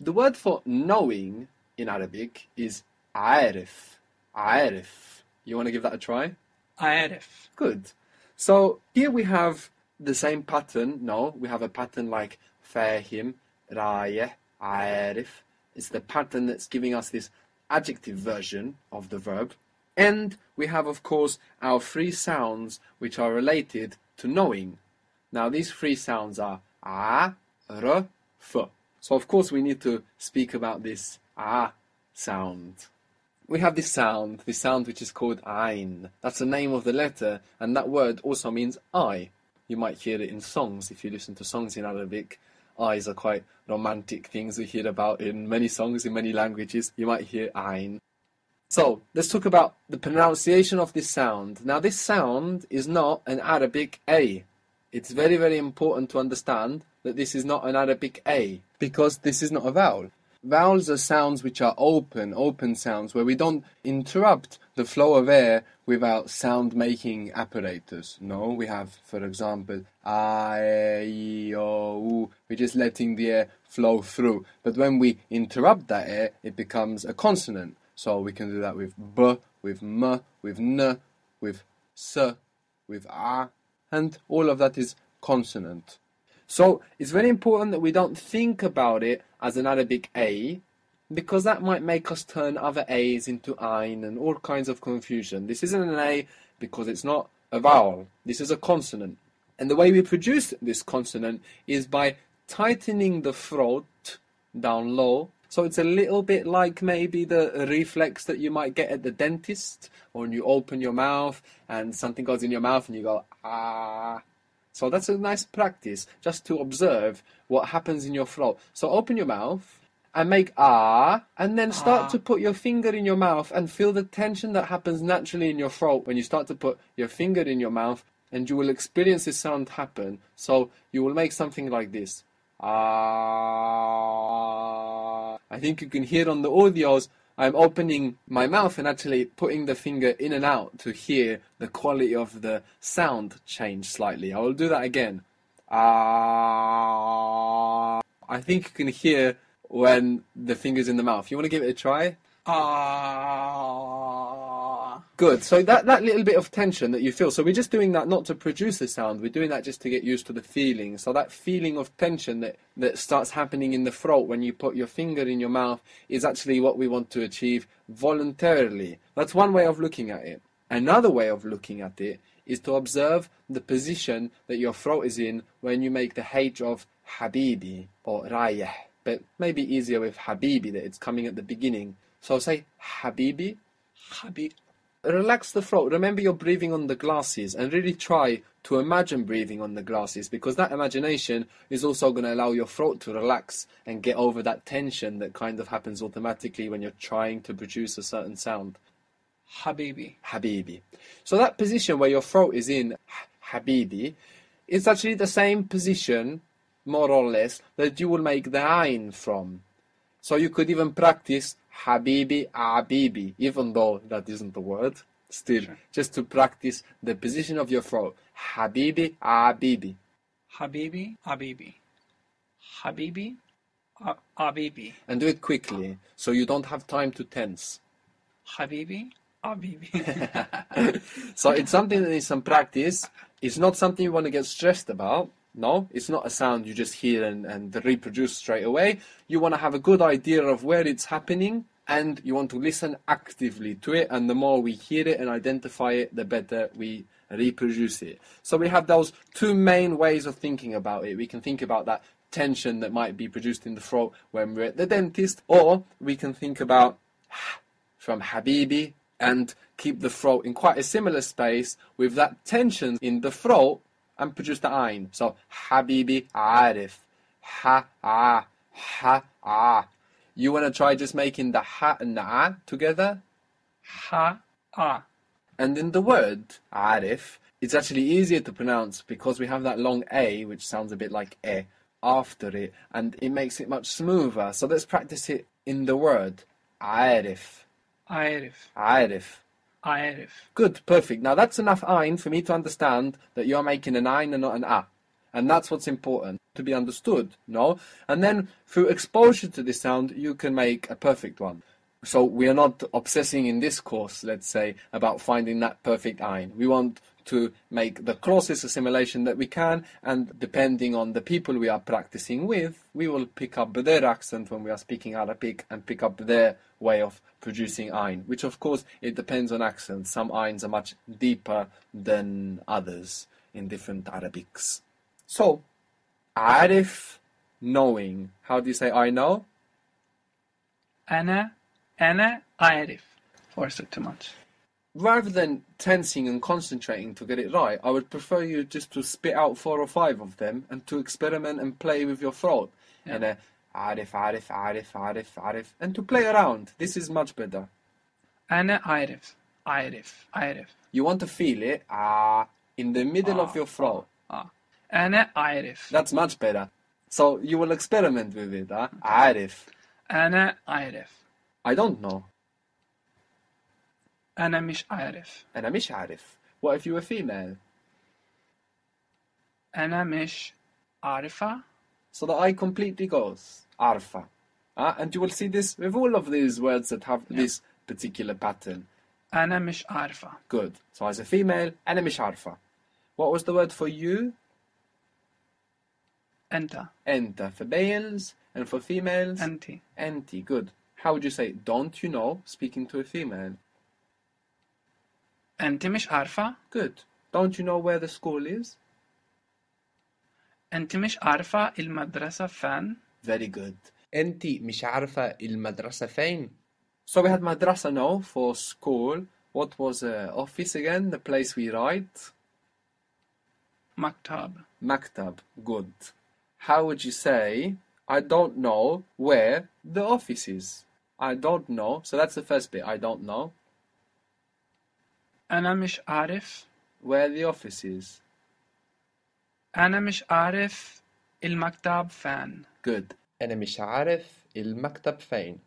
The word for knowing in Arabic is عارف. عارف. You want to give that a try? عارف. Good. So here we have the same pattern. No, we have a pattern like فاهم, رايح, عارف. It's the pattern that's giving us this adjective version of the verb. And we have, of course, our three sounds which are related to knowing. Now, these three sounds are a, r, f. So, of course, we need to speak about this a sound. We have this sound, this sound which is called ein. That's the name of the letter, and that word also means eye. You might hear it in songs if you listen to songs in Arabic. Eyes are quite romantic things we hear about in many songs in many languages. You might hear ein. So, let's talk about the pronunciation of this sound. Now, this sound is not an Arabic A. It's very, very important to understand that this is not an Arabic A because this is not a vowel. Vowels are sounds which are open, open sounds, where we don't interrupt the flow of air without sound making apparatus. No, we have, for example, a, e, o, u. We're just letting the air flow through. But when we interrupt that air, it becomes a consonant. So we can do that with b, with m, with n, with s, with a, and all of that is consonant. So it's very important that we don't think about it as an Arabic A, because that might make us turn other A's into ein and all kinds of confusion. This isn't an A because it's not a vowel. This is a consonant. And the way we produce this consonant is by tightening the throat down low. So it's a little bit like maybe the reflex that you might get at the dentist, or when you open your mouth and something goes in your mouth and you go, ah. So that's a nice practice, just to observe what happens in your throat. So open your mouth and make ah, and then start Ah. to put your finger in your mouth and feel the tension that happens naturally in your throat when you start to put your finger in your mouth, and you will experience this sound happen. So you will make something like this. Ah. I think you can hear on the audios. I'm opening my mouth and actually putting the finger in and out to hear the quality of the sound change slightly. I will do that again. Ah. I think you can hear when the finger's in the mouth. You want to give it a try? Ah. Good. So that, that little bit of tension that you feel. So we're just doing that not to produce the sound. We're doing that just to get used to the feeling. So that feeling of tension that, that starts happening in the throat when you put your finger in your mouth is actually what we want to achieve voluntarily. That's one way of looking at it. Another way of looking at it is to observe the position that your throat is in when you make the H of Habibi or Rayah. But maybe easier with Habibi that it's coming at the beginning. So say Habibi Habib. Relax the throat. Remember you're breathing on the glasses and really try to imagine breathing on the glasses because that imagination is also going to allow your throat to relax and get over that tension that kind of happens automatically when you're trying to produce a certain sound. Habibi. Habibi. So that position where your throat is in Habibi is actually the same position, more or less, that you will make the Ain from. So you could even practice Habibi Abibi, even though that isn't the word. Still, Sure. just to practice the position of your throat. Habibi Abibi. Habibi. Habibi. Habibi. A- Habibi. And do it quickly, so you don't have time to tense. Habibi. Habibi. so it's something that needs some practice. It's not something you want to get stressed about. No, it's not a sound you just hear and, and reproduce straight away. You want to have a good idea of where it's happening and you want to listen actively to it. And the more we hear it and identify it, the better we reproduce it. So we have those two main ways of thinking about it. We can think about that tension that might be produced in the throat when we're at the dentist, or we can think about from Habibi and keep the throat in quite a similar space with that tension in the throat and produce the ain. So Habibi Arif. Ha ah ha ah. You want to try just making the ha and the ah together? Ha. Ah. And in the word Arif, it's actually easier to pronounce because we have that long A, which sounds a bit like E, after it, and it makes it much smoother. So let's practice it in the word Arif. Arif. Arif. Good, perfect. Now that's enough ein for me to understand that you're making an ein and not an a. And that's what's important to be understood, no? And then through exposure to this sound, you can make a perfect one. So we are not obsessing in this course, let's say, about finding that perfect ein. We want to make the closest assimilation that we can, and depending on the people we are practicing with, we will pick up their accent when we are speaking Arabic and pick up their way of producing ayn, which of course it depends on accent. Some ayns are much deeper than others in different Arabics. So, arif, knowing. How do you say I know? Ana, ana, arif. Forced it too much rather than tensing and concentrating to get it right, I would prefer you just to spit out four or five of them and to experiment and play with your throat. Yeah. And uh, Arif, Arif, Arif, Arif, Arif, and to play around. This is much better. Ana uh, Arif, Arif, Arif. You want to feel it ah uh, in the middle of ah, your throat. Ah, ah. Ana uh, Arif. That's much better. So you will experiment with it, ah? Huh? Okay. Arif. Uh, arif. I don't know. أنا مش عارف. أنا مش عارف. What if you were female? أنا مش عارفة. So the I completely goes. Arfa. Ah, and you will see this with all of these words that have Yeah. this particular pattern. أنا مش عارفة. Good. So as a female, أنا مش عارفة. What was the word for you? أنت. Enta for males, and for females, أنت. enti. Good. How would you say, don't you know, speaking to a female? أنت مش عارفة. Good. Don't you know where the school is? أنت مش عارفة المدرسة فين. Very good. أنت مش عارفة المدرسة فين؟ So we had madrasa now for school. What was uh, office again? The place we write? مكتب. Maktab. Good. How would you say, I don't know where the office is? I don't know. So that's the first bit. I don't know أنا مش عارف. where the office is. أنا مش عارف المكتب فين. Good. أنا مش عارف المكتب فين.